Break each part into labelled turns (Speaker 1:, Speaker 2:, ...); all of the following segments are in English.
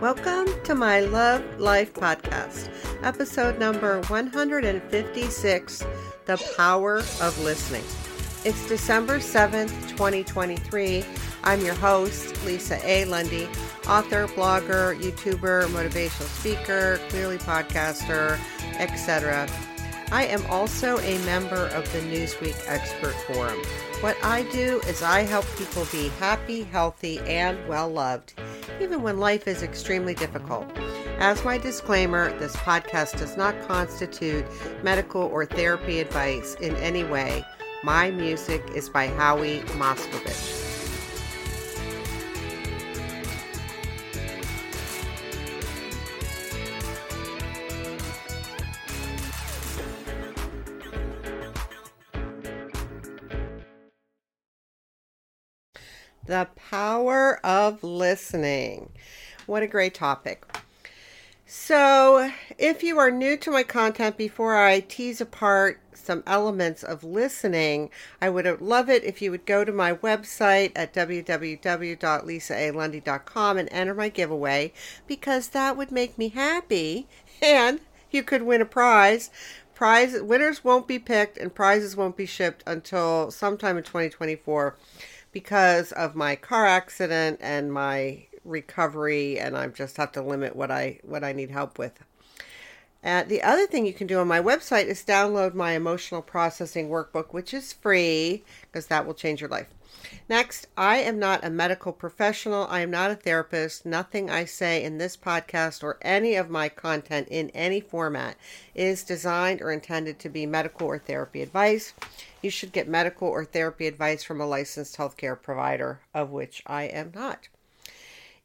Speaker 1: Welcome to my Love Life podcast, episode number 156 The Power of Listening. It's December 7th, 2023. I'm your host, Lisa A. Lundy, author, blogger, YouTuber, motivational speaker, clearly podcaster, etc. I am also a member of the Newsweek Expert Forum. What I do is I help people be happy, healthy, and well loved, even when life is extremely difficult. As my disclaimer, this podcast does not constitute medical or therapy advice in any way. My music is by Howie Moscovich. The power of listening. What a great topic. So, if you are new to my content, before I tease apart some elements of listening, I would love it if you would go to my website at www.lisaalundy.com and enter my giveaway because that would make me happy and you could win a prize. Prize winners won't be picked and prizes won't be shipped until sometime in 2024 because of my car accident and my recovery and I just have to limit what I what I need help with. Uh, the other thing you can do on my website is download my emotional processing workbook, which is free because that will change your life. Next, I am not a medical professional. I am not a therapist. Nothing I say in this podcast or any of my content in any format is designed or intended to be medical or therapy advice. You should get medical or therapy advice from a licensed healthcare provider, of which I am not.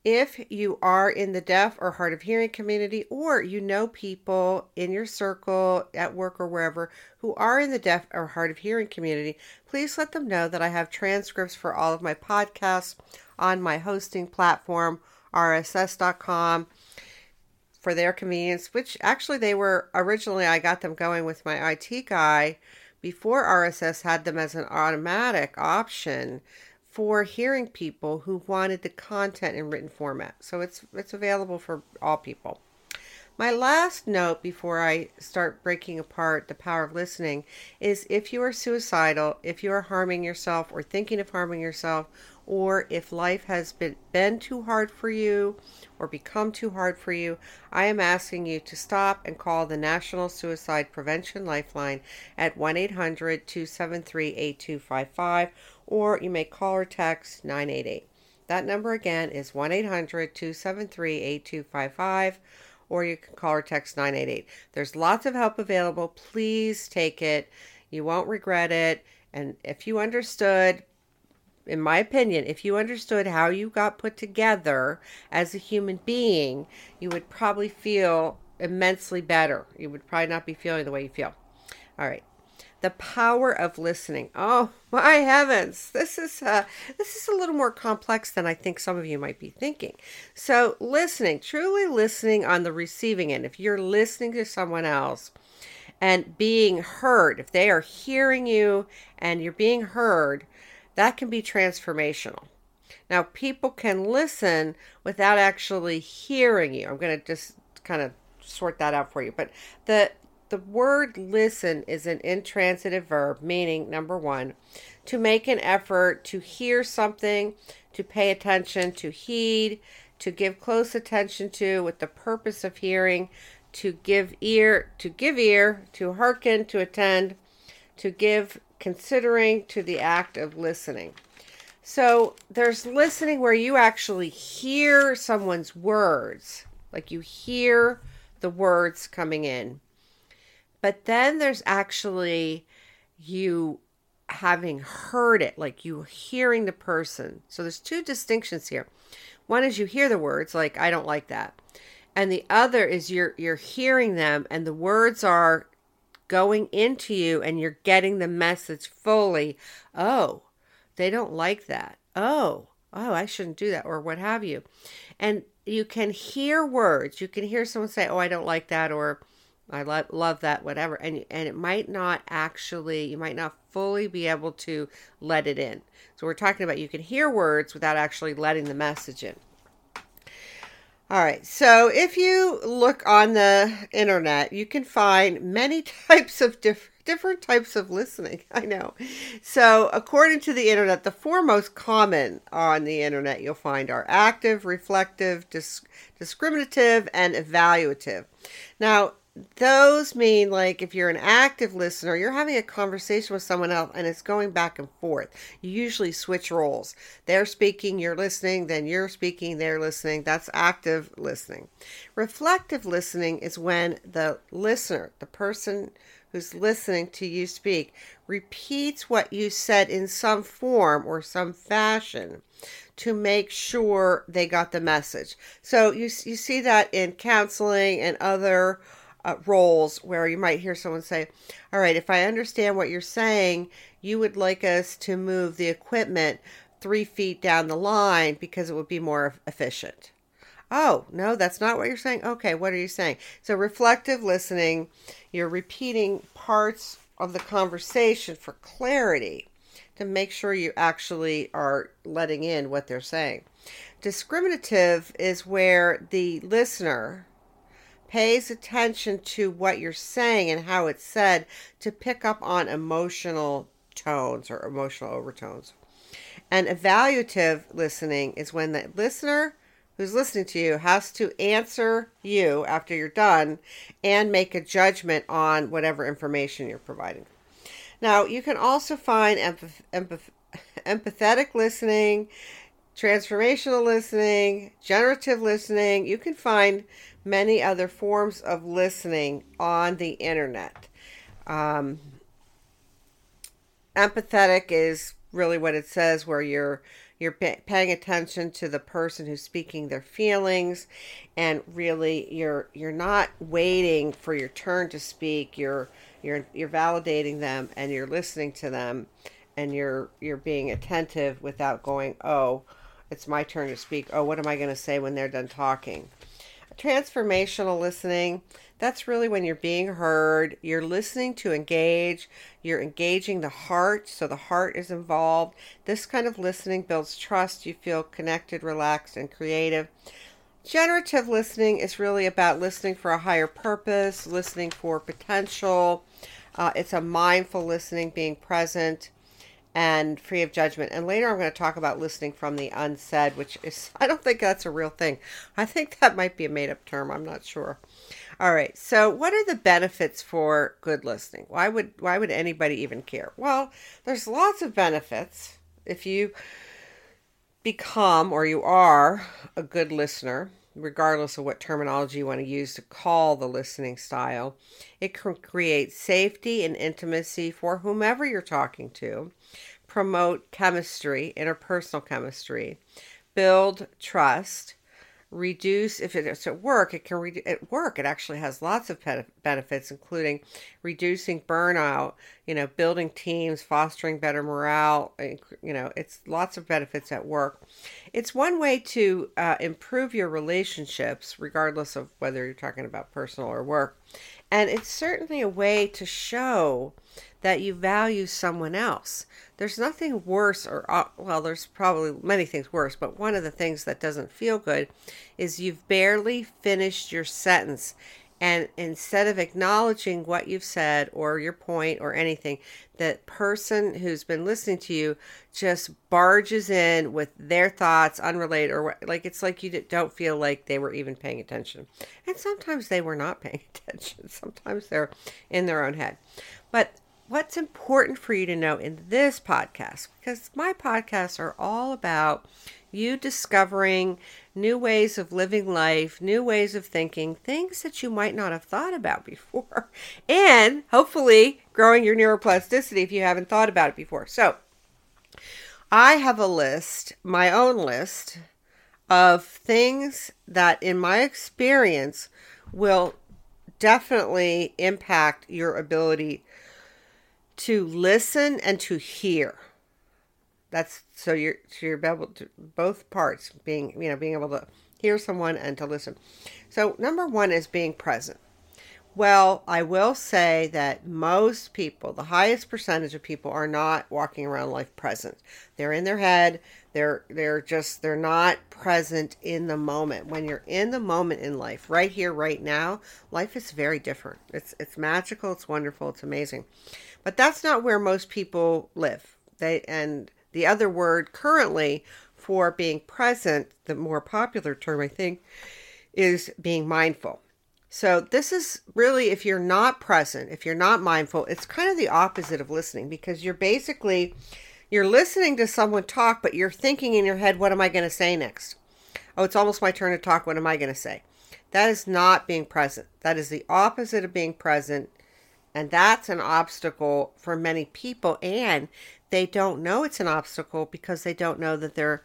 Speaker 1: If you are in the deaf or hard of hearing community, or you know people in your circle, at work, or wherever who are in the deaf or hard of hearing community, please let them know that I have transcripts for all of my podcasts on my hosting platform, rss.com, for their convenience, which actually they were originally, I got them going with my IT guy before RSS had them as an automatic option for hearing people who wanted the content in written format. So it's it's available for all people. My last note before I start breaking apart the power of listening is if you are suicidal, if you are harming yourself or thinking of harming yourself, or if life has been, been too hard for you or become too hard for you, I am asking you to stop and call the National Suicide Prevention Lifeline at 1 800 273 8255 or you may call or text 988. That number again is 1 800 273 8255, or you can call or text 988. There's lots of help available. Please take it. You won't regret it. And if you understood, in my opinion, if you understood how you got put together as a human being, you would probably feel immensely better. You would probably not be feeling the way you feel. All right the power of listening. Oh my heavens, this is uh, this is a little more complex than I think some of you might be thinking. So, listening, truly listening on the receiving end. If you're listening to someone else and being heard, if they are hearing you and you're being heard, that can be transformational. Now, people can listen without actually hearing you. I'm going to just kind of sort that out for you. But the the word listen is an intransitive verb, meaning number one, to make an effort to hear something, to pay attention, to heed, to give close attention to with the purpose of hearing, to give ear, to give ear, to hearken, to attend, to give considering to the act of listening. So there's listening where you actually hear someone's words, like you hear the words coming in. But then there's actually you having heard it, like you hearing the person. So there's two distinctions here. One is you hear the words, like I don't like that. And the other is you're you're hearing them and the words are going into you and you're getting the message fully. Oh, they don't like that. Oh, oh, I shouldn't do that or what have you. And you can hear words. You can hear someone say, "Oh, I don't like that," or I love love that whatever and and it might not actually you might not fully be able to let it in. So we're talking about you can hear words without actually letting the message in. All right. So if you look on the internet, you can find many types of different different types of listening. I know. So, according to the internet, the four most common on the internet you'll find are active, reflective, disc- discriminative, and evaluative. Now, those mean like if you're an active listener, you're having a conversation with someone else and it's going back and forth. You usually switch roles. They're speaking, you're listening, then you're speaking, they're listening. That's active listening. Reflective listening is when the listener, the person who's listening to you speak, repeats what you said in some form or some fashion to make sure they got the message. So you, you see that in counseling and other uh, roles where you might hear someone say, All right, if I understand what you're saying, you would like us to move the equipment three feet down the line because it would be more efficient. Oh, no, that's not what you're saying. Okay, what are you saying? So, reflective listening, you're repeating parts of the conversation for clarity to make sure you actually are letting in what they're saying. Discriminative is where the listener pays attention to what you're saying and how it's said to pick up on emotional tones or emotional overtones. And evaluative listening is when the listener who's listening to you has to answer you after you're done and make a judgment on whatever information you're providing. Now, you can also find empath- empath- empathetic listening, transformational listening, generative listening. You can find many other forms of listening on the internet. Um, empathetic is really what it says, where you're you're paying attention to the person who's speaking their feelings, and really you're you're not waiting for your turn to speak. You're you're you're validating them and you're listening to them, and you're you're being attentive without going, oh, it's my turn to speak. Oh, what am I going to say when they're done talking? Transformational listening, that's really when you're being heard, you're listening to engage, you're engaging the heart, so the heart is involved. This kind of listening builds trust, you feel connected, relaxed, and creative. Generative listening is really about listening for a higher purpose, listening for potential. Uh, it's a mindful listening, being present and free of judgment. And later I'm going to talk about listening from the unsaid, which is, I don't think that's a real thing. I think that might be a made up term. I'm not sure. All right. So what are the benefits for good listening? Why would, why would anybody even care? Well, there's lots of benefits if you become or you are a good listener regardless of what terminology you want to use to call the listening style. It can create safety and intimacy for whomever you're talking to, promote chemistry, interpersonal chemistry, build trust, reduce if it's at work it can re- at work it actually has lots of benefits including reducing burnout you know building teams fostering better morale you know it's lots of benefits at work. It's one way to uh, improve your relationships regardless of whether you're talking about personal or work. And it's certainly a way to show that you value someone else. There's nothing worse, or, uh, well, there's probably many things worse, but one of the things that doesn't feel good is you've barely finished your sentence. And instead of acknowledging what you've said or your point or anything, that person who's been listening to you just barges in with their thoughts unrelated or like it's like you don't feel like they were even paying attention. And sometimes they were not paying attention. Sometimes they're in their own head. But what's important for you to know in this podcast, because my podcasts are all about you discovering new ways of living life, new ways of thinking, things that you might not have thought about before, and hopefully growing your neuroplasticity if you haven't thought about it before. So, I have a list, my own list, of things that, in my experience, will definitely impact your ability to listen and to hear. That's so you're so you're able to both parts being you know being able to hear someone and to listen. So number one is being present. Well, I will say that most people, the highest percentage of people are not walking around life present. They're in their head. They're they're just they're not present in the moment. When you're in the moment in life, right here right now, life is very different. It's it's magical, it's wonderful, it's amazing. But that's not where most people live. They and the other word currently for being present, the more popular term I think, is being mindful. So, this is really, if you're not present, if you're not mindful, it's kind of the opposite of listening because you're basically you're listening to someone talk but you're thinking in your head what am i going to say next oh it's almost my turn to talk what am i going to say that is not being present that is the opposite of being present and that's an obstacle for many people and they don't know it's an obstacle because they don't know that they're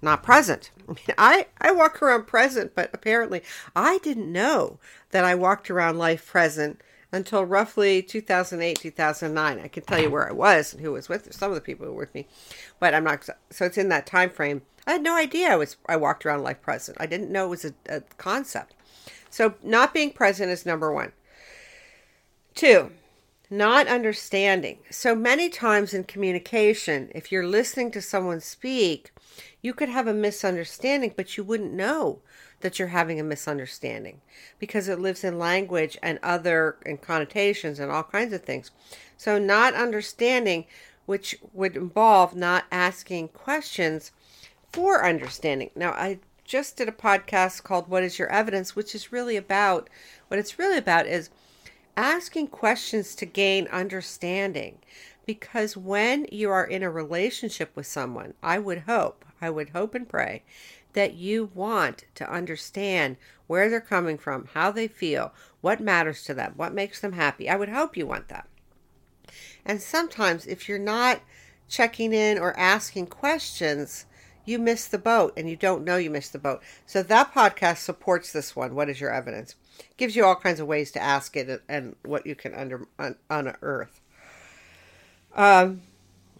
Speaker 1: not present. I, mean, I, I walk around present, but apparently I didn't know that I walked around life present until roughly 2008, 2009. I can tell you where I was and who was with some of the people who were with me, but I'm not. So it's in that time frame. I had no idea I was. I walked around life present. I didn't know it was a, a concept. So not being present is number one. Two, not understanding. So many times in communication, if you're listening to someone speak, you could have a misunderstanding, but you wouldn't know that you're having a misunderstanding because it lives in language and other and connotations and all kinds of things. So not understanding, which would involve not asking questions for understanding. Now, I just did a podcast called What is Your Evidence, which is really about what it's really about is asking questions to gain understanding. Because when you are in a relationship with someone, I would hope, I would hope and pray that you want to understand where they're coming from, how they feel, what matters to them, what makes them happy. I would hope you want that. And sometimes, if you're not checking in or asking questions, you miss the boat and you don't know you missed the boat. So that podcast supports this one. What is your evidence? Gives you all kinds of ways to ask it and what you can under un, unearth. Um,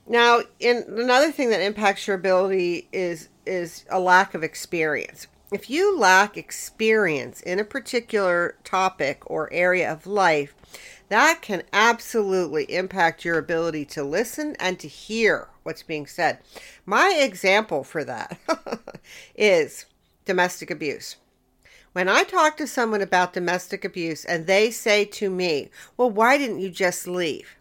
Speaker 1: now, in another thing that impacts your ability is is a lack of experience. If you lack experience in a particular topic or area of life, that can absolutely impact your ability to listen and to hear what's being said. My example for that is domestic abuse. When I talk to someone about domestic abuse and they say to me, Well, why didn't you just leave?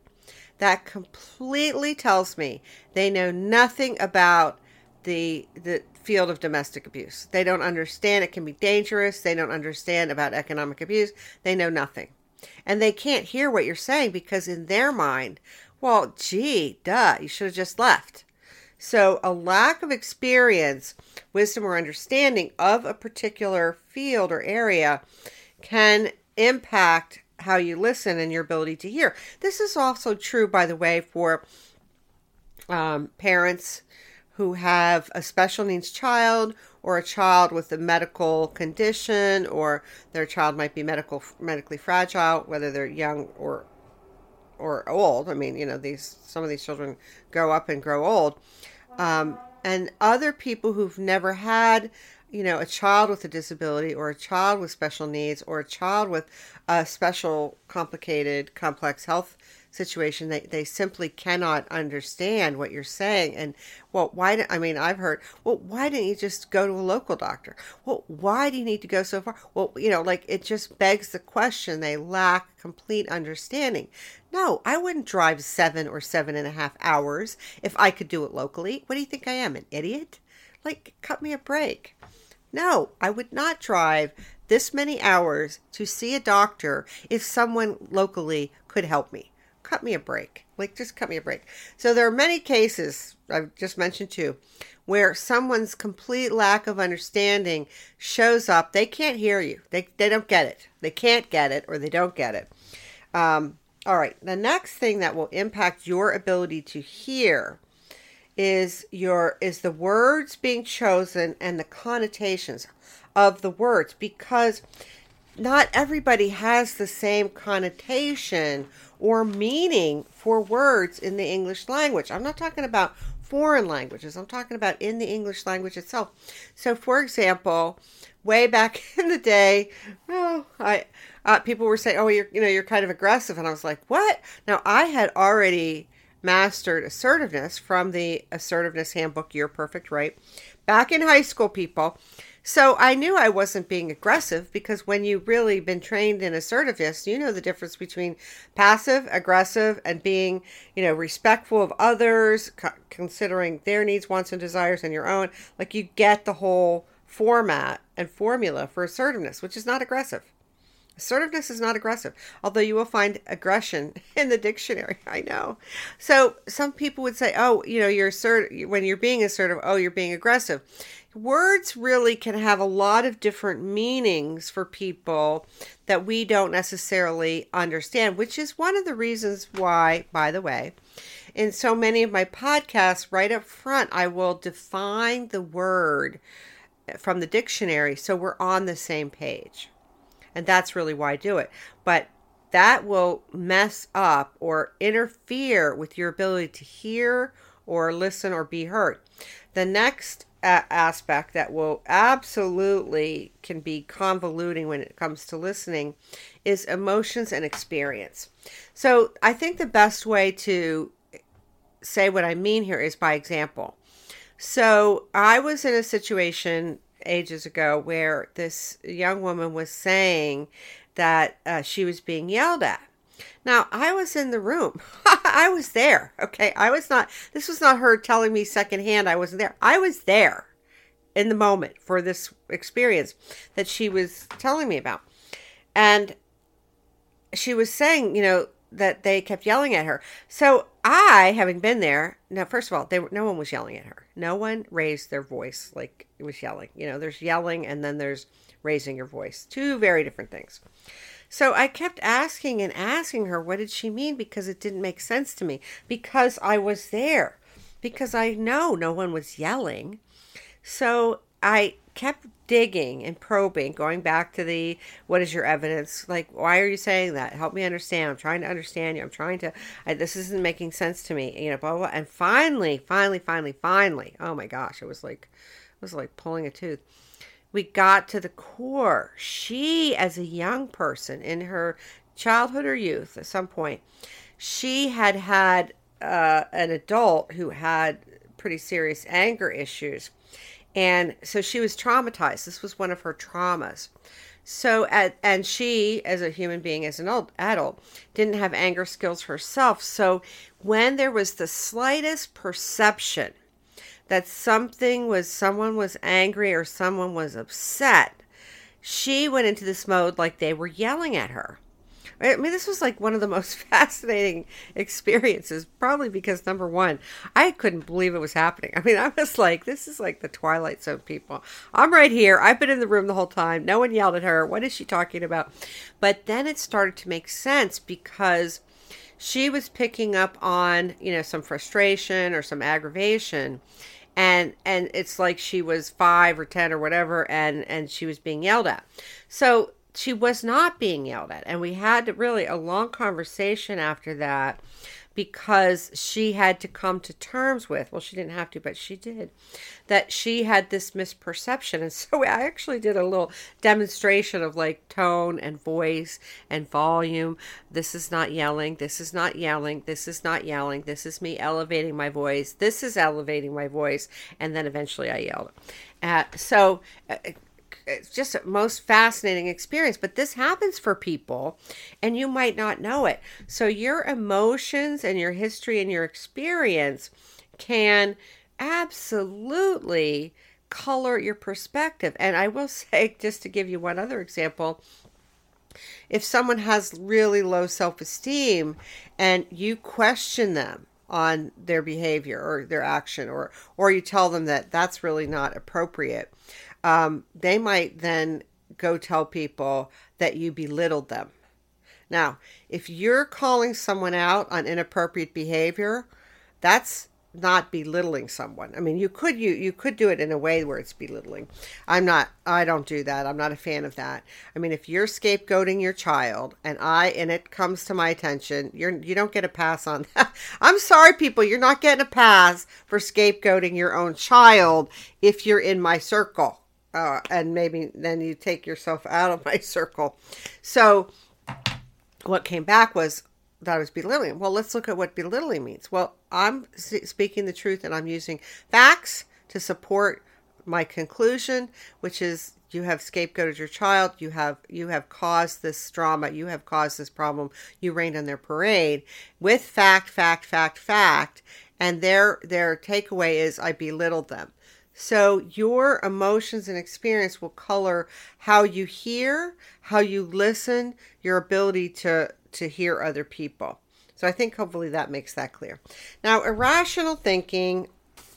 Speaker 1: That completely tells me they know nothing about the the field of domestic abuse. They don't understand it can be dangerous. They don't understand about economic abuse. They know nothing. And they can't hear what you're saying because in their mind, well, gee, duh, you should have just left. So, a lack of experience, wisdom, or understanding of a particular field or area can impact how you listen and your ability to hear. This is also true, by the way, for um, parents who have a special needs child or a child with a medical condition or their child might be medical medically fragile whether they're young or or old i mean you know these some of these children grow up and grow old um, and other people who've never had you know a child with a disability or a child with special needs or a child with a special complicated complex health situation they, they simply cannot understand what you're saying. And well why do, i mean i've heard well why didn't you just go to a local doctor? Well why do you need to go so far? Well you know like it just begs the question. They lack complete understanding. No i wouldn't drive seven or seven and a half hours if i could do it locally. What do you think i am an idiot? Like cut me a break. No i would not drive this many hours to see a doctor if someone locally could help me cut me a break. Like, just cut me a break. So, there are many cases, I've just mentioned two, where someone's complete lack of understanding shows up. They can't hear you, they, they don't get it. They can't get it, or they don't get it. Um, all right, the next thing that will impact your ability to hear is your is the words being chosen and the connotations of the words because not everybody has the same connotation or meaning for words in the English language. I'm not talking about foreign languages. I'm talking about in the English language itself. So, for example, way back in the day, oh, I uh, people were saying, "Oh, you're you know you're kind of aggressive," and I was like, "What?" Now I had already mastered assertiveness from the assertiveness handbook. Your Perfect Right? Back in high school, people. So I knew I wasn't being aggressive because when you've really been trained in assertiveness, you know the difference between passive, aggressive, and being, you know, respectful of others, considering their needs, wants, and desires and your own. Like you get the whole format and formula for assertiveness, which is not aggressive. Assertiveness is not aggressive, although you will find aggression in the dictionary. I know. So some people would say, "Oh, you know, you're assertive when you're being assertive. Oh, you're being aggressive." Words really can have a lot of different meanings for people that we don't necessarily understand, which is one of the reasons why, by the way, in so many of my podcasts, right up front, I will define the word from the dictionary so we're on the same page. And that's really why I do it. But that will mess up or interfere with your ability to hear or listen or be heard. The next a- aspect that will absolutely can be convoluting when it comes to listening is emotions and experience. So I think the best way to say what I mean here is by example. So I was in a situation ages ago where this young woman was saying that uh, she was being yelled at. Now, I was in the room. I was there. Okay. I was not, this was not her telling me secondhand I wasn't there. I was there in the moment for this experience that she was telling me about. And she was saying, you know, that they kept yelling at her. So I, having been there, now first of all, they no one was yelling at her. No one raised their voice like it was yelling. You know, there's yelling and then there's raising your voice. Two very different things. So I kept asking and asking her what did she mean because it didn't make sense to me because I was there. Because I know no one was yelling. So I kept digging and probing, going back to the what is your evidence? Like, why are you saying that? Help me understand. I'm trying to understand you. I'm trying to, I, this isn't making sense to me, you know, blah, blah. And finally, finally, finally, finally, oh my gosh, it was like, it was like pulling a tooth. We got to the core. She, as a young person in her childhood or youth at some point, she had had uh, an adult who had pretty serious anger issues and so she was traumatized. This was one of her traumas. So, at, and she, as a human being, as an old adult, didn't have anger skills herself. So, when there was the slightest perception that something was, someone was angry or someone was upset, she went into this mode like they were yelling at her. I mean, this was like one of the most fascinating experiences, probably because number one, I couldn't believe it was happening. I mean, I was like, this is like the Twilight Zone people. I'm right here. I've been in the room the whole time. No one yelled at her. What is she talking about? But then it started to make sense because she was picking up on, you know, some frustration or some aggravation and and it's like she was 5 or 10 or whatever and and she was being yelled at. So she was not being yelled at. And we had really a long conversation after that because she had to come to terms with, well, she didn't have to, but she did, that she had this misperception. And so I actually did a little demonstration of like tone and voice and volume. This is not yelling. This is not yelling. This is not yelling. This is me elevating my voice. This is elevating my voice. And then eventually I yelled. Uh, so, uh, it's just a most fascinating experience but this happens for people and you might not know it. So your emotions and your history and your experience can absolutely color your perspective. And i will say just to give you one other example if someone has really low self-esteem and you question them on their behavior or their action or or you tell them that that's really not appropriate um, they might then go tell people that you belittled them. Now, if you're calling someone out on inappropriate behavior, that's not belittling someone. I mean, you could you you could do it in a way where it's belittling. I'm not I don't do that. I'm not a fan of that. I mean, if you're scapegoating your child and I and it comes to my attention, you're you don't get a pass on that. I'm sorry people, you're not getting a pass for scapegoating your own child if you're in my circle. Uh, and maybe then you take yourself out of my circle. So what came back was that I was belittling. Well, let's look at what belittling means. Well, I'm speaking the truth and I'm using facts to support my conclusion, which is you have scapegoated your child, you have you have caused this drama, you have caused this problem, you rained on their parade with fact, fact, fact, fact, and their their takeaway is I belittled them. So your emotions and experience will color how you hear, how you listen, your ability to to hear other people. So I think hopefully that makes that clear. Now, irrational thinking,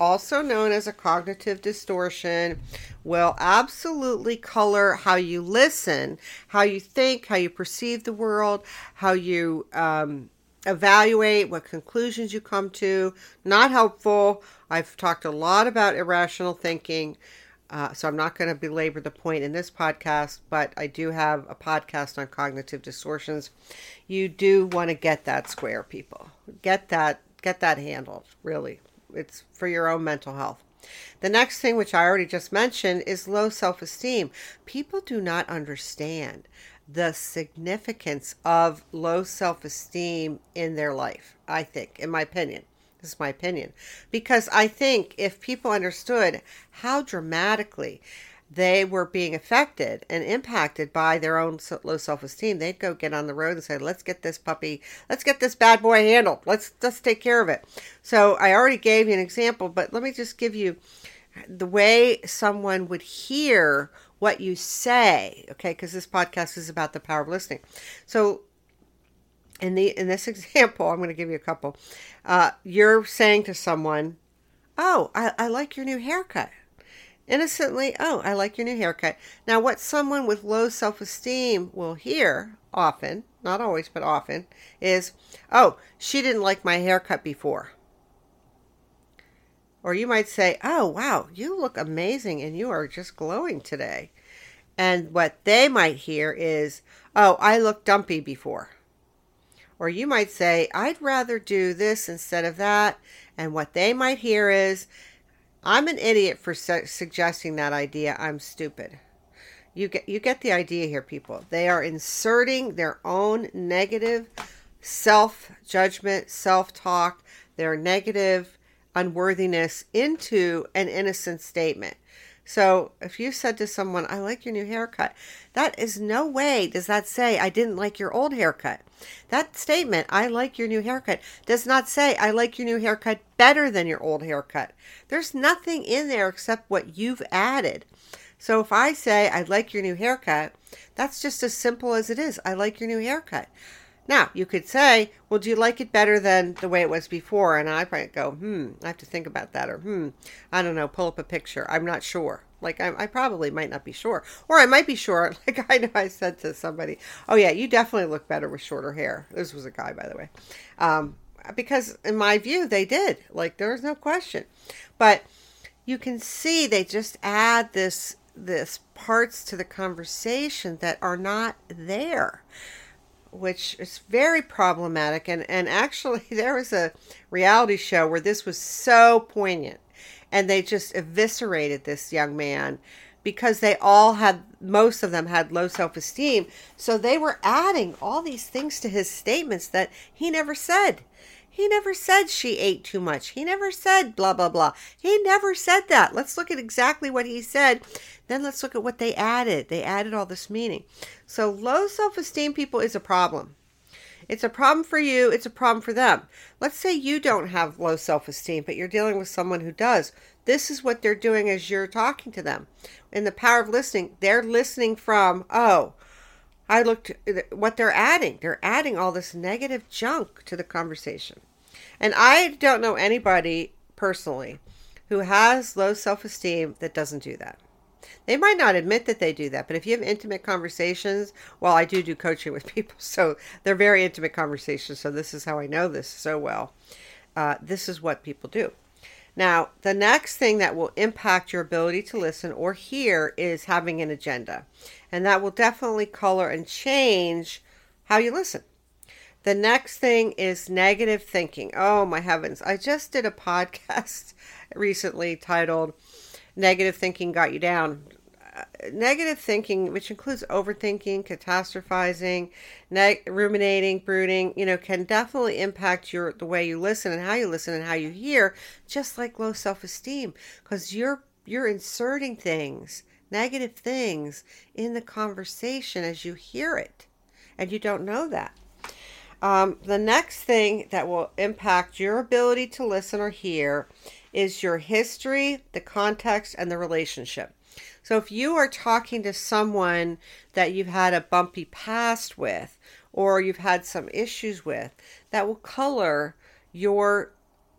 Speaker 1: also known as a cognitive distortion, will absolutely color how you listen, how you think, how you perceive the world, how you um, evaluate, what conclusions you come to. Not helpful. I've talked a lot about irrational thinking. Uh, so I'm not going to belabor the point in this podcast, but I do have a podcast on cognitive distortions. You do want to get that square, people. Get that get that handled. Really, it's for your own mental health. The next thing, which I already just mentioned, is low self esteem. People do not understand the significance of low self esteem in their life, I think, in my opinion. This is my opinion. Because I think if people understood how dramatically they were being affected and impacted by their own low self-esteem they'd go get on the road and say let's get this puppy let's get this bad boy handled let's let's take care of it so i already gave you an example but let me just give you the way someone would hear what you say okay because this podcast is about the power of listening so in the in this example, I'm going to give you a couple. Uh, you're saying to someone, "Oh, I, I like your new haircut." Innocently, "Oh, I like your new haircut." Now, what someone with low self-esteem will hear often, not always, but often, is, "Oh, she didn't like my haircut before." Or you might say, "Oh, wow, you look amazing and you are just glowing today." And what they might hear is, "Oh, I looked dumpy before." Or you might say, I'd rather do this instead of that. And what they might hear is, I'm an idiot for su- suggesting that idea. I'm stupid. You get you get the idea here, people. They are inserting their own negative self judgment, self talk, their negative unworthiness into an innocent statement. So if you said to someone, I like your new haircut, that is no way does that say, I didn't like your old haircut. That statement, I like your new haircut, does not say, I like your new haircut better than your old haircut. There's nothing in there except what you've added. So if I say, I like your new haircut, that's just as simple as it is. I like your new haircut. Now, you could say, well, do you like it better than the way it was before? And I might go, hmm, I have to think about that. Or, hmm, I don't know, pull up a picture. I'm not sure. Like, I, I probably might not be sure. Or I might be sure. Like, I know I said to somebody, oh, yeah, you definitely look better with shorter hair. This was a guy, by the way. Um, because in my view, they did. Like, there was no question. But you can see they just add this this parts to the conversation that are not there which is very problematic. And, and actually, there was a reality show where this was so poignant. And they just eviscerated this young man because they all had, most of them had low self esteem. So they were adding all these things to his statements that he never said. He never said she ate too much. He never said blah, blah, blah. He never said that. Let's look at exactly what he said. Then let's look at what they added. They added all this meaning. So, low self esteem, people, is a problem. It's a problem for you, it's a problem for them. Let's say you don't have low self esteem, but you're dealing with someone who does. This is what they're doing as you're talking to them. In the power of listening, they're listening from, oh, I looked what they're adding. They're adding all this negative junk to the conversation. And I don't know anybody personally who has low self-esteem that doesn't do that. They might not admit that they do that, but if you have intimate conversations, well, I do do coaching with people, so they're very intimate conversations. So this is how I know this so well. Uh, this is what people do. Now, the next thing that will impact your ability to listen or hear is having an agenda. And that will definitely color and change how you listen. The next thing is negative thinking. Oh my heavens. I just did a podcast recently titled Negative Thinking Got You Down negative thinking, which includes overthinking, catastrophizing, neg- ruminating, brooding, you know, can definitely impact your the way you listen and how you listen and how you hear, just like low self-esteem, because you're you're inserting things, negative things in the conversation as you hear it, and you don't know that. Um, the next thing that will impact your ability to listen or hear is your history, the context, and the relationship. So if you are talking to someone that you've had a bumpy past with, or you've had some issues with, that will color your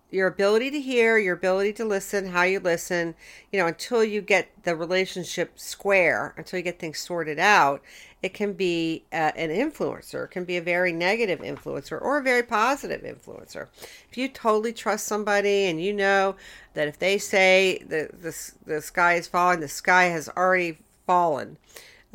Speaker 1: your ability to hear, your ability to listen, how you listen, you know, until you get the relationship square, until you get things sorted out, it can be uh, an influencer. It can be a very negative influencer or a very positive influencer. If you totally trust somebody and you know that if they say the the, the sky is falling, the sky has already fallen,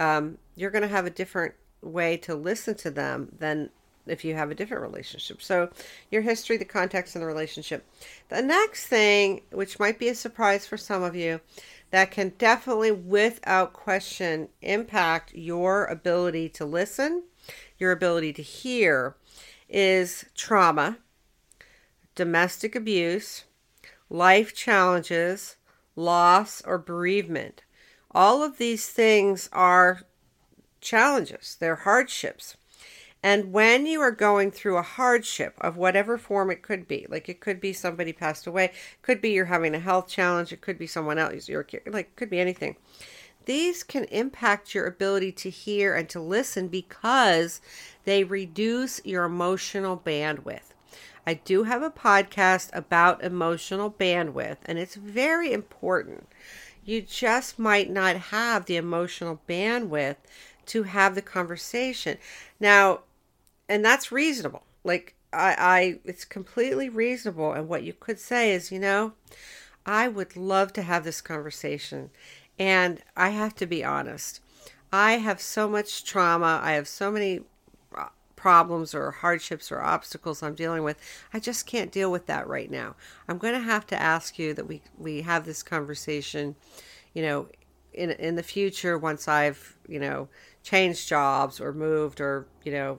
Speaker 1: um, you're going to have a different way to listen to them than if you have a different relationship. So, your history, the context, and the relationship. The next thing, which might be a surprise for some of you, that can definitely, without question, impact your ability to listen, your ability to hear, is trauma, domestic abuse, life challenges, loss, or bereavement. All of these things are challenges, they're hardships. And when you are going through a hardship of whatever form it could be, like it could be somebody passed away, could be you're having a health challenge, it could be someone else, like could be anything. These can impact your ability to hear and to listen because they reduce your emotional bandwidth. I do have a podcast about emotional bandwidth, and it's very important. You just might not have the emotional bandwidth to have the conversation. Now, and that's reasonable. Like I, I it's completely reasonable. And what you could say is, you know, I would love to have this conversation. And I have to be honest. I have so much trauma. I have so many problems or hardships or obstacles I'm dealing with. I just can't deal with that right now. I'm going to have to ask you that we we have this conversation, you know, in in the future once I've, you know, changed jobs or moved or, you know,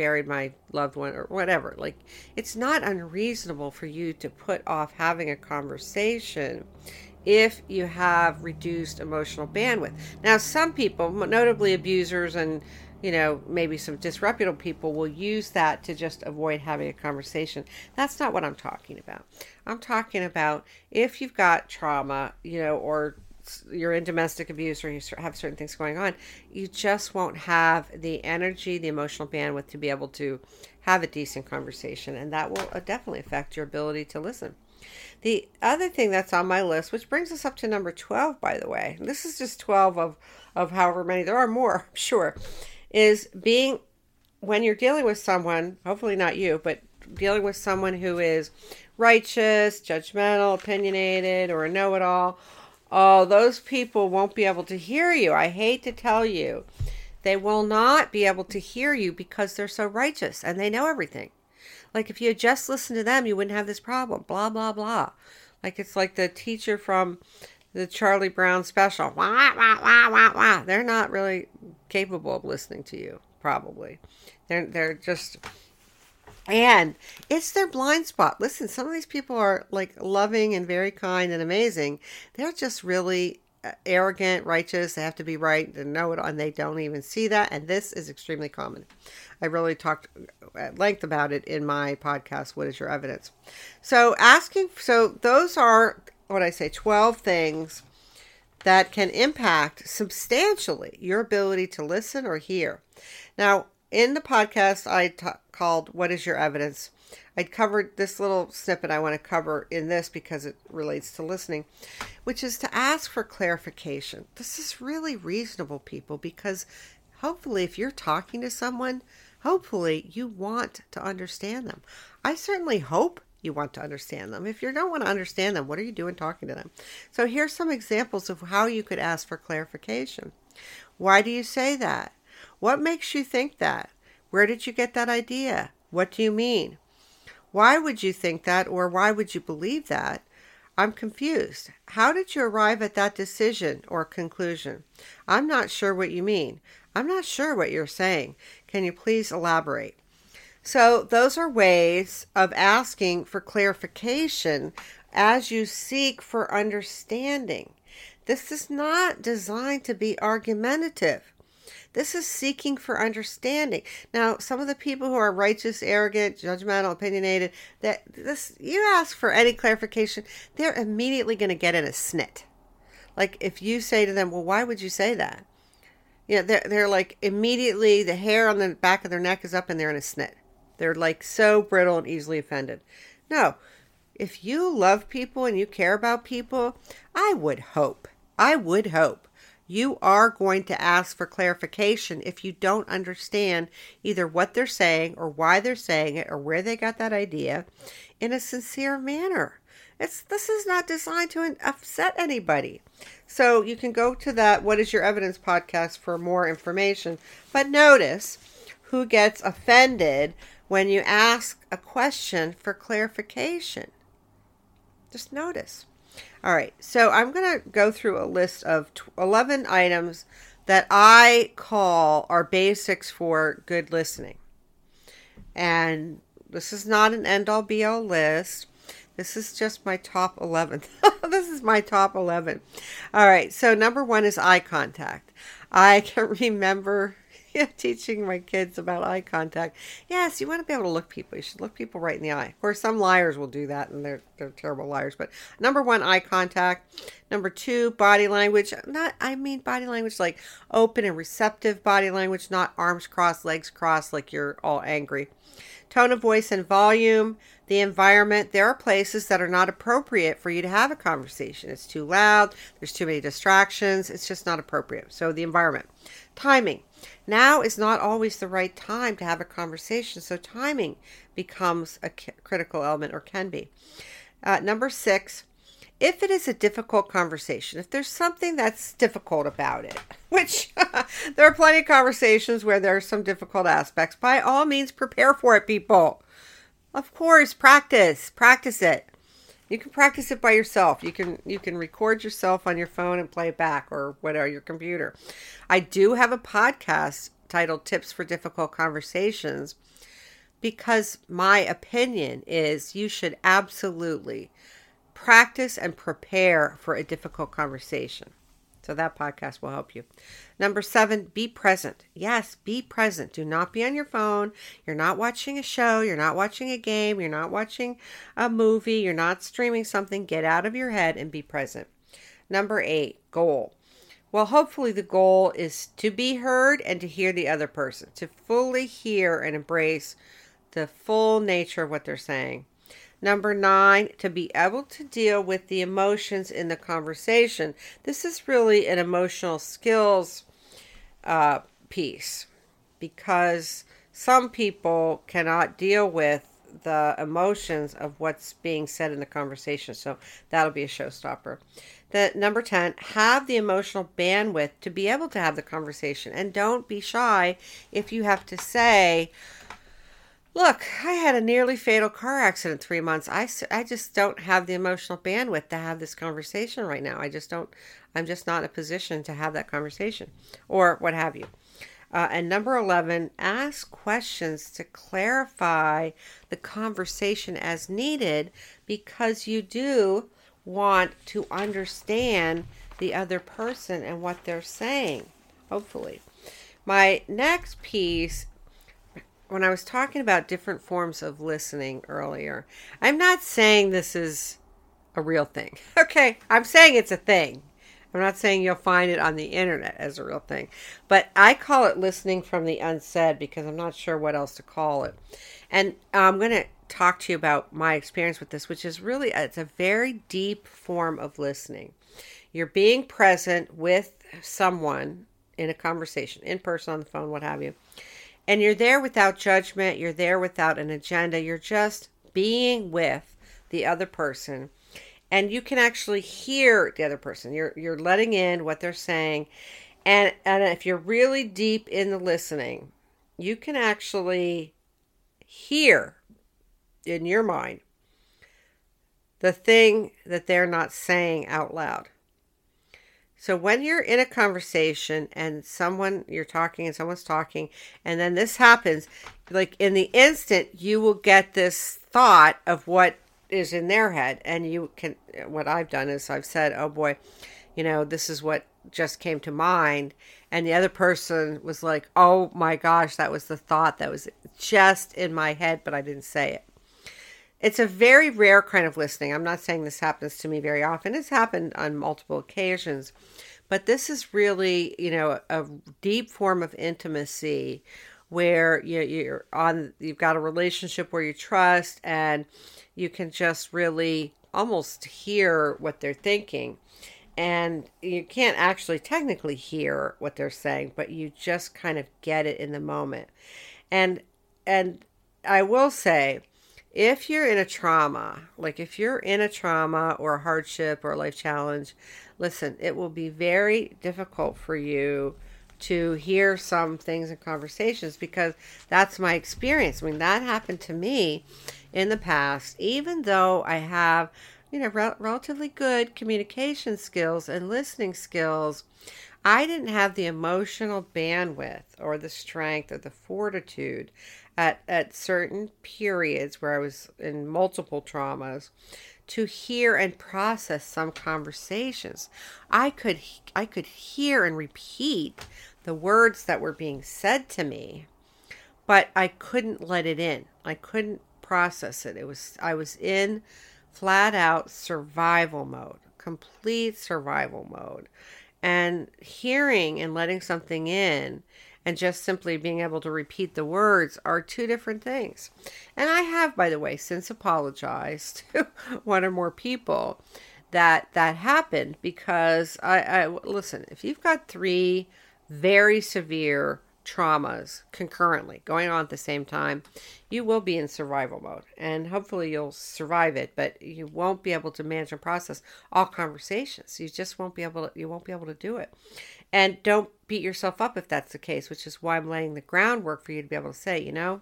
Speaker 1: buried my loved one or whatever. Like, it's not unreasonable for you to put off having a conversation if you have reduced emotional bandwidth. Now, some people, notably abusers and you know, maybe some disreputable people will use that to just avoid having a conversation. That's not what I'm talking about. I'm talking about if you've got trauma, you know, or you're in domestic abuse or you have certain things going on, you just won't have the energy, the emotional bandwidth to be able to have a decent conversation. And that will uh, definitely affect your ability to listen. The other thing that's on my list, which brings us up to number 12, by the way, this is just 12 of, of however many, there are more, I'm sure, is being, when you're dealing with someone, hopefully not you, but dealing with someone who is righteous, judgmental, opinionated, or a know it all, Oh, those people won't be able to hear you. I hate to tell you. They will not be able to hear you because they're so righteous and they know everything. Like if you had just listened to them, you wouldn't have this problem. Blah, blah, blah. Like it's like the teacher from the Charlie Brown special. Wah, wah, wah, wah, wah. They're not really capable of listening to you, probably. They're, they're just and it's their blind spot. Listen, some of these people are like loving and very kind and amazing. They're just really uh, arrogant, righteous. They have to be right and know it, and they don't even see that. And this is extremely common. I really talked at length about it in my podcast. What is your evidence? So, asking, so those are what I say 12 things that can impact substantially your ability to listen or hear. Now, in the podcast I t- called What is Your Evidence? I covered this little snippet I want to cover in this because it relates to listening, which is to ask for clarification. This is really reasonable, people, because hopefully, if you're talking to someone, hopefully you want to understand them. I certainly hope you want to understand them. If you don't want to understand them, what are you doing talking to them? So here's some examples of how you could ask for clarification. Why do you say that? What makes you think that? Where did you get that idea? What do you mean? Why would you think that or why would you believe that? I'm confused. How did you arrive at that decision or conclusion? I'm not sure what you mean. I'm not sure what you're saying. Can you please elaborate? So, those are ways of asking for clarification as you seek for understanding. This is not designed to be argumentative. This is seeking for understanding. Now, some of the people who are righteous, arrogant, judgmental, opinionated, that this you ask for any clarification, they're immediately going to get in a snit. Like if you say to them, "Well, why would you say that?" You know, they're they're like immediately the hair on the back of their neck is up and they're in a snit. They're like so brittle and easily offended. No, if you love people and you care about people, I would hope, I would hope you are going to ask for clarification if you don't understand either what they're saying or why they're saying it or where they got that idea in a sincere manner. It's this is not designed to upset anybody. So you can go to that what is your evidence podcast for more information. But notice who gets offended when you ask a question for clarification. Just notice. All right, so I'm going to go through a list of 11 items that I call are basics for good listening. And this is not an end all be all list. This is just my top 11. this is my top 11. All right, so number one is eye contact. I can remember yeah, teaching my kids about eye contact. Yes, you want to be able to look people. You should look people right in the eye. Of course, some liars will do that, and they're they're terrible liars. But number one, eye contact. Number two, body language. Not, I mean body language like open and receptive body language, not arms crossed, legs crossed, like you're all angry. Tone of voice and volume. The environment. There are places that are not appropriate for you to have a conversation. It's too loud. There's too many distractions. It's just not appropriate. So the environment. Timing now is not always the right time to have a conversation, so timing becomes a critical element or can be. Uh, number six, if it is a difficult conversation, if there's something that's difficult about it, which there are plenty of conversations where there are some difficult aspects, by all means prepare for it, people. Of course, practice, practice it. You can practice it by yourself. You can you can record yourself on your phone and play it back or whatever your computer. I do have a podcast titled Tips for Difficult Conversations because my opinion is you should absolutely practice and prepare for a difficult conversation. So that podcast will help you. Number seven, be present. Yes, be present. Do not be on your phone. You're not watching a show. You're not watching a game. You're not watching a movie. You're not streaming something. Get out of your head and be present. Number eight, goal. Well, hopefully, the goal is to be heard and to hear the other person, to fully hear and embrace the full nature of what they're saying. Number nine, to be able to deal with the emotions in the conversation. This is really an emotional skills uh, piece because some people cannot deal with the emotions of what's being said in the conversation. So that'll be a showstopper. The number 10, have the emotional bandwidth to be able to have the conversation and don't be shy if you have to say, Look, I had a nearly fatal car accident three months. I, I just don't have the emotional bandwidth to have this conversation right now. I just don't, I'm just not in a position to have that conversation or what have you. Uh, and number 11, ask questions to clarify the conversation as needed because you do want to understand the other person and what they're saying, hopefully. My next piece when I was talking about different forms of listening earlier, I'm not saying this is a real thing. Okay, I'm saying it's a thing. I'm not saying you'll find it on the internet as a real thing, but I call it listening from the unsaid because I'm not sure what else to call it. And I'm going to talk to you about my experience with this, which is really it's a very deep form of listening. You're being present with someone in a conversation, in person, on the phone, what have you and you're there without judgment, you're there without an agenda, you're just being with the other person and you can actually hear the other person. You're you're letting in what they're saying. And and if you're really deep in the listening, you can actually hear in your mind the thing that they're not saying out loud. So when you're in a conversation and someone you're talking and someone's talking and then this happens, like in the instant you will get this thought of what is in their head and you can what I've done is I've said, "Oh boy, you know, this is what just came to mind." And the other person was like, "Oh my gosh, that was the thought that was just in my head, but I didn't say it." It's a very rare kind of listening. I'm not saying this happens to me very often. It's happened on multiple occasions. But this is really, you know, a deep form of intimacy where you're on you've got a relationship where you trust and you can just really almost hear what they're thinking and you can't actually technically hear what they're saying but you just kind of get it in the moment and and i will say if you're in a trauma, like if you're in a trauma or a hardship or a life challenge, listen, it will be very difficult for you to hear some things in conversations because that's my experience. I mean, that happened to me in the past, even though I have, you know, rel- relatively good communication skills and listening skills. I didn't have the emotional bandwidth or the strength or the fortitude at, at certain periods where I was in multiple traumas to hear and process some conversations. I could I could hear and repeat the words that were being said to me, but I couldn't let it in. I couldn't process it. It was I was in flat out survival mode, complete survival mode. And hearing and letting something in and just simply being able to repeat the words are two different things. And I have, by the way, since apologized to one or more people that that happened because I, I listen, if you've got three very severe traumas concurrently going on at the same time, you will be in survival mode. And hopefully you'll survive it, but you won't be able to manage and process all conversations. You just won't be able to you won't be able to do it. And don't beat yourself up if that's the case, which is why I'm laying the groundwork for you to be able to say, you know,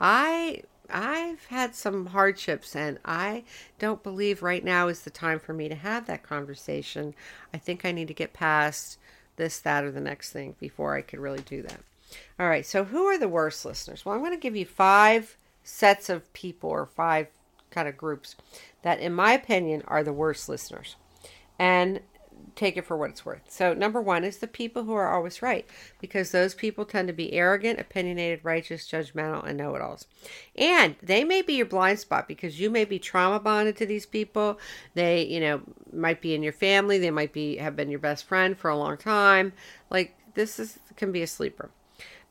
Speaker 1: I I've had some hardships and I don't believe right now is the time for me to have that conversation. I think I need to get past this, that, or the next thing before I could really do that. All right, so who are the worst listeners? Well, I'm going to give you five sets of people or five kind of groups that, in my opinion, are the worst listeners. And take it for what it's worth. So, number one is the people who are always right, because those people tend to be arrogant, opinionated, righteous, judgmental, and know it alls. And they may be your blind spot because you may be trauma bonded to these people. They, you know, might be in your family, they might be have been your best friend for a long time. Like, this is can be a sleeper.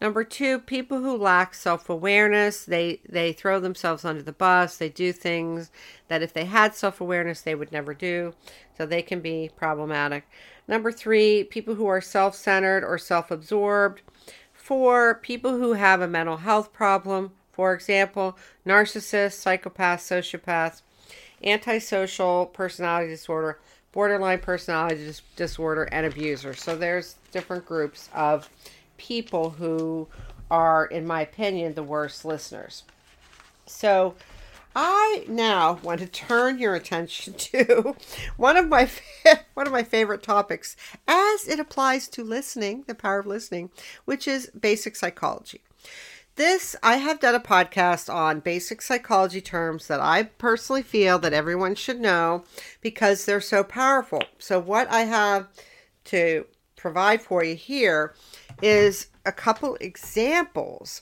Speaker 1: Number two, people who lack self-awareness, they they throw themselves under the bus. They do things that if they had self-awareness, they would never do. So they can be problematic. Number three, people who are self-centered or self-absorbed. Four, people who have a mental health problem. For example, narcissists, psychopaths, sociopaths, antisocial personality disorder, borderline personality dis- disorder, and abusers. So there's different groups of people who are, in my opinion, the worst listeners. So I now want to turn your attention to one of my one of my favorite topics as it applies to listening, the power of listening, which is basic psychology. This I have done a podcast on basic psychology terms that I personally feel that everyone should know because they're so powerful. So what I have to provide for you here is a couple examples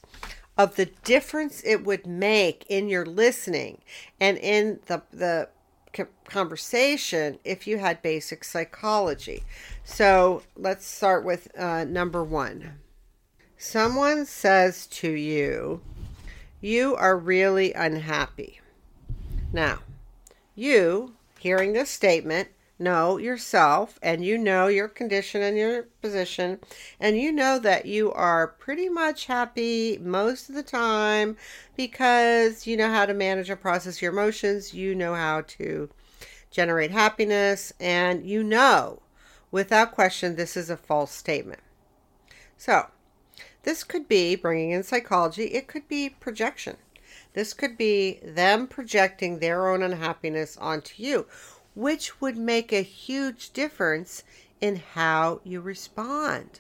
Speaker 1: of the difference it would make in your listening and in the the conversation if you had basic psychology. So let's start with uh, number one. Someone says to you, You are really unhappy. Now, you, hearing this statement, know yourself and you know your condition and your position and you know that you are pretty much happy most of the time because you know how to manage and process your emotions, you know how to generate happiness, and you know without question this is a false statement. So, this could be bringing in psychology, it could be projection. This could be them projecting their own unhappiness onto you which would make a huge difference in how you respond.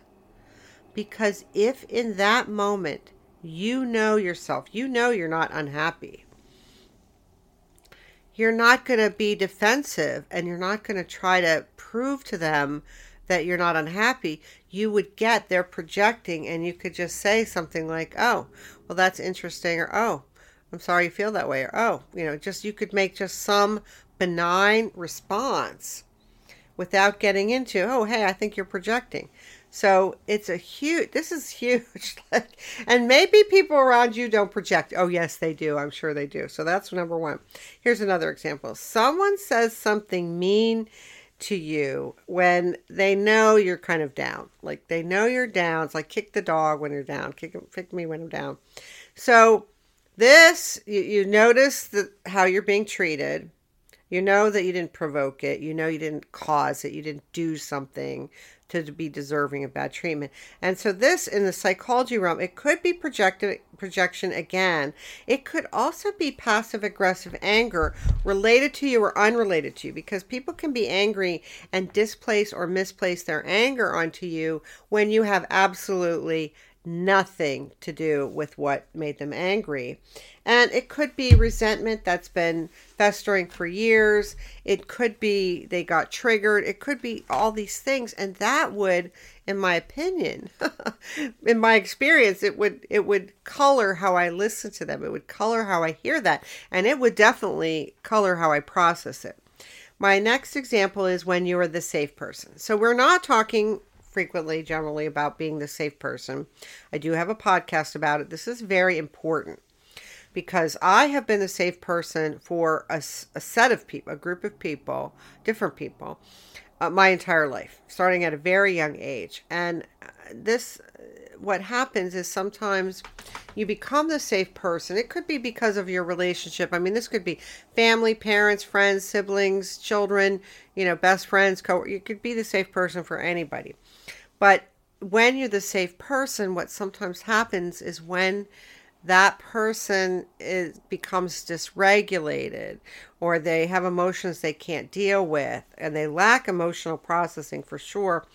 Speaker 1: Because if in that moment you know yourself, you know you're not unhappy, you're not going to be defensive and you're not going to try to prove to them that you're not unhappy. You would get they're projecting and you could just say something like, oh, well, that's interesting, or oh, I'm sorry you feel that way, or oh, you know, just you could make just some benign response without getting into, oh, hey, I think you're projecting. So it's a huge, this is huge. and maybe people around you don't project. Oh, yes, they do. I'm sure they do. So that's number one. Here's another example someone says something mean to you when they know you're kind of down. Like they know you're down. It's like kick the dog when you're down, kick, kick me when I'm down. So this, you, you notice that how you're being treated you know that you didn't provoke it. You know you didn't cause it. You didn't do something to be deserving of bad treatment. And so this in the psychology realm, it could be projected projection again. It could also be passive aggressive anger related to you or unrelated to you because people can be angry and displace or misplace their anger onto you when you have absolutely nothing to do with what made them angry. And it could be resentment that's been festering for years. It could be they got triggered. It could be all these things. And that would, in my opinion, in my experience, it would it would color how I listen to them. It would color how I hear that. And it would definitely color how I process it. My next example is when you are the safe person. So we're not talking frequently, generally, about being the safe person. I do have a podcast about it. This is very important because I have been the safe person for a, a set of people, a group of people, different people, uh, my entire life, starting at a very young age. And uh, this, what happens is sometimes you become the safe person. It could be because of your relationship. I mean, this could be family, parents, friends, siblings, children, you know, best friends, co you could be the safe person for anybody. But when you're the safe person, what sometimes happens is when that person is becomes dysregulated or they have emotions they can't deal with and they lack emotional processing for sure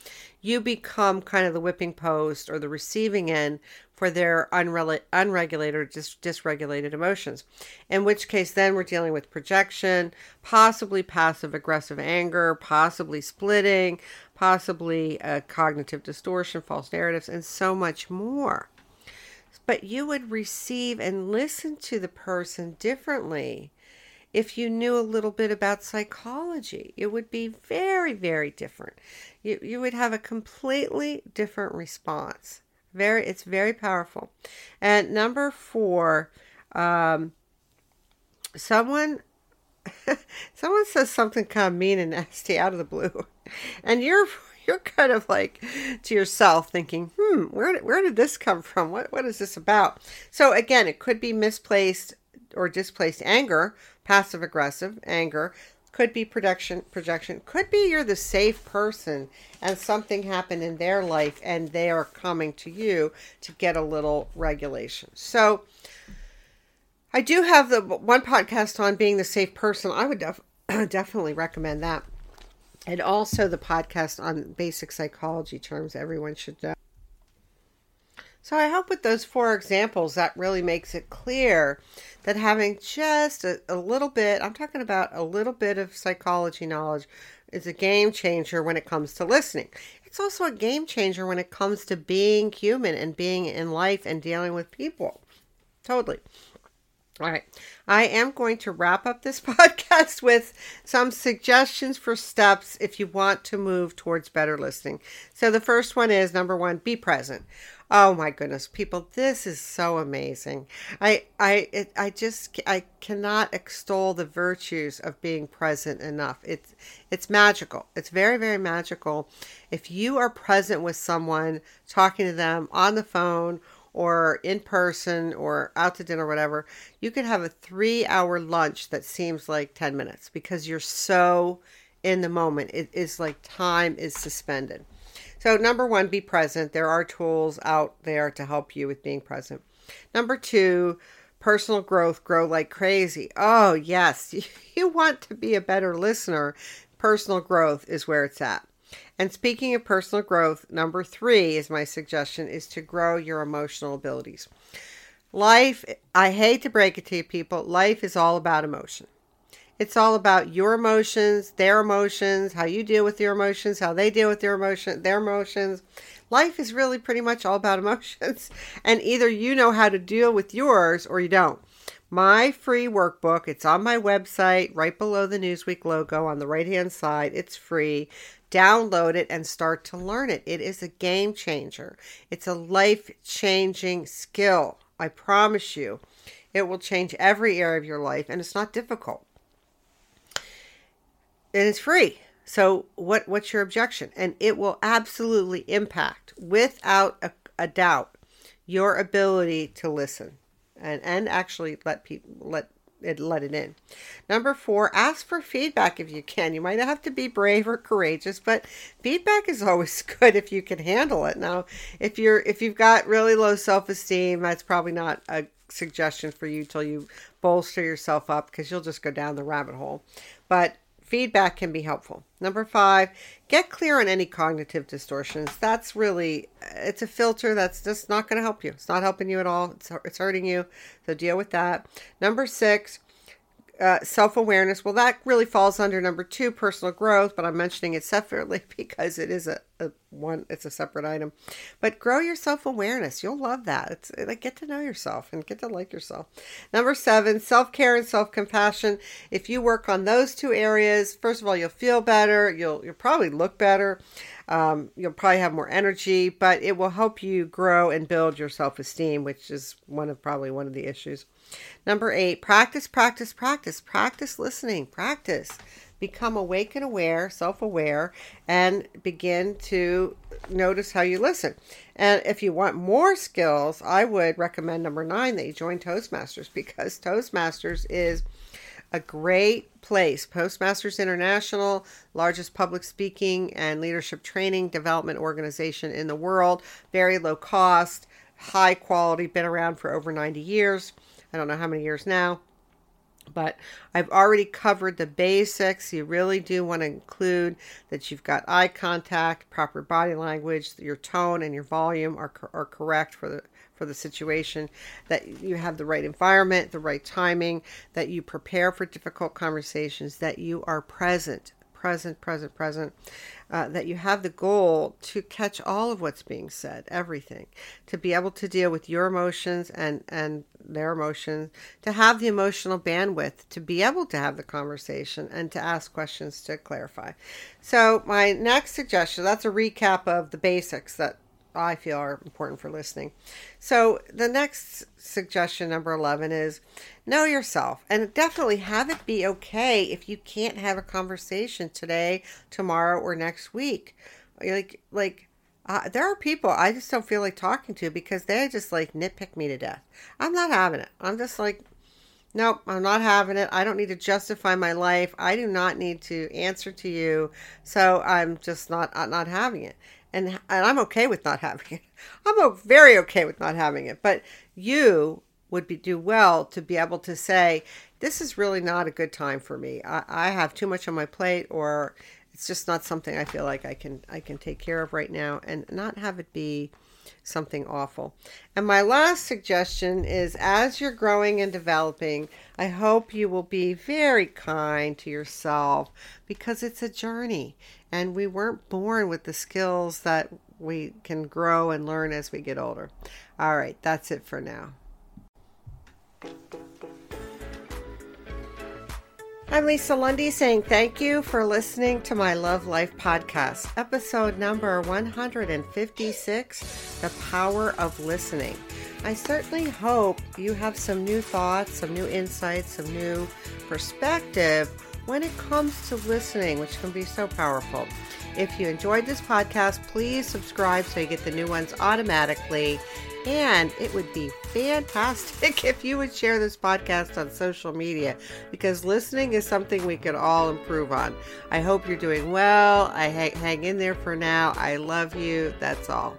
Speaker 1: you become kind of the whipping post or the receiving end for their unre- unregulated or dis- dysregulated emotions. In which case then we're dealing with projection possibly passive aggressive anger possibly splitting possibly a cognitive distortion false narratives and so much more but you would receive and listen to the person differently if you knew a little bit about psychology. It would be very, very different. You, you would have a completely different response. Very, it's very powerful. And number four, um, someone someone says something kind of mean and nasty out of the blue, and you're you're kind of like to yourself thinking, hmm, where where did this come from? What, what is this about? So again, it could be misplaced or displaced anger, passive aggressive anger, could be projection projection could be you're the safe person and something happened in their life and they are coming to you to get a little regulation so i do have the one podcast on being the safe person i would def- definitely recommend that and also the podcast on basic psychology terms everyone should know. So I hope with those four examples that really makes it clear that having just a, a, little bit, I'm talking about a little bit of psychology knowledge, is a game changer when it comes to listening. It's also a game changer when it comes to being human and being in life and dealing with people. Totally. All right. I am going to wrap up this podcast with some suggestions for steps if you want to move towards better listening. So, the first one is number one, be present. Oh my goodness, people, this is so amazing. I I it, I just I cannot extol the virtues of being present enough. It's it's magical. It's very very magical. If you are present with someone, talking to them on the phone or in person or out to dinner, whatever, you could have a three hour lunch that seems like 10 minutes because you're so in the moment. It is like time is suspended. So, number one, be present. There are tools out there to help you with being present. Number two, personal growth, grow like crazy. Oh, yes, you want to be a better listener. Personal growth is where it's at. And speaking of personal growth, number three is my suggestion is to grow your emotional abilities. Life, I hate to break it to you people, life is all about emotion. It's all about your emotions, their emotions, how you deal with your emotions, how they deal with their emotion, their emotions. Life is really pretty much all about emotions. And either you know how to deal with yours or you don't. My free workbook, it's on my website right below the Newsweek logo on the right-hand side. It's free. Download it and start to learn it. It is a game changer. It's a life-changing skill. I promise you. It will change every area of your life and it's not difficult and it's free. So what what's your objection? And it will absolutely impact without a, a doubt your ability to listen and and actually let people let it let it in. Number four, ask for feedback if you can. You might have to be brave or courageous, but feedback is always good if you can handle it. Now, if you're if you've got really low self esteem, that's probably not a suggestion for you till you bolster yourself up because you'll just go down the rabbit hole. But Feedback can be helpful. Number five, get clear on any cognitive distortions. That's really, it's a filter that's just not going to help you. It's not helping you at all. It's, it's hurting you. So deal with that. Number six, uh, self awareness. Well, that really falls under number two, personal growth, but I'm mentioning it separately because it is a, a one. It's a separate item. But grow your self awareness. You'll love that. It's like get to know yourself and get to like yourself. Number seven, self care and self compassion. If you work on those two areas, first of all, you'll feel better. You'll you'll probably look better. Um, you'll probably have more energy, but it will help you grow and build your self esteem, which is one of probably one of the issues. Number eight, practice, practice, practice, practice listening, practice. Become awake and aware, self aware, and begin to notice how you listen. And if you want more skills, I would recommend number nine that you join Toastmasters because Toastmasters is a great place. Toastmasters International, largest public speaking and leadership training development organization in the world, very low cost, high quality, been around for over 90 years. I don't know how many years now. But I've already covered the basics. You really do want to include that you've got eye contact, proper body language, your tone and your volume are, are correct for the for the situation, that you have the right environment, the right timing, that you prepare for difficult conversations, that you are present present, present, present, uh, that you have the goal to catch all of what's being said, everything, to be able to deal with your emotions and, and their emotions, to have the emotional bandwidth to be able to have the conversation and to ask questions to clarify. So, my next suggestion that's a recap of the basics that I feel are important for listening. So, the next suggestion, number 11, is know yourself and definitely have it be okay if you can't have a conversation today, tomorrow, or next week. Like, like, uh, there are people I just don't feel like talking to because they just like nitpick me to death. I'm not having it. I'm just like, nope, I'm not having it. I don't need to justify my life. I do not need to answer to you. So I'm just not not having it and and I'm okay with not having it. I'm very okay with not having it. But you would be do well to be able to say this is really not a good time for me. I, I have too much on my plate, or it's just not something I feel like I can I can take care of right now, and not have it be something awful. And my last suggestion is as you're growing and developing, I hope you will be very kind to yourself because it's a journey and we weren't born with the skills that we can grow and learn as we get older. All right, that's it for now. I'm Lisa Lundy saying thank you for listening to my Love Life podcast, episode number 156 The Power of Listening. I certainly hope you have some new thoughts, some new insights, some new perspective when it comes to listening, which can be so powerful. If you enjoyed this podcast, please subscribe so you get the new ones automatically. And it would be fantastic if you would share this podcast on social media because listening is something we could all improve on. I hope you're doing well. I hang in there for now. I love you. That's all.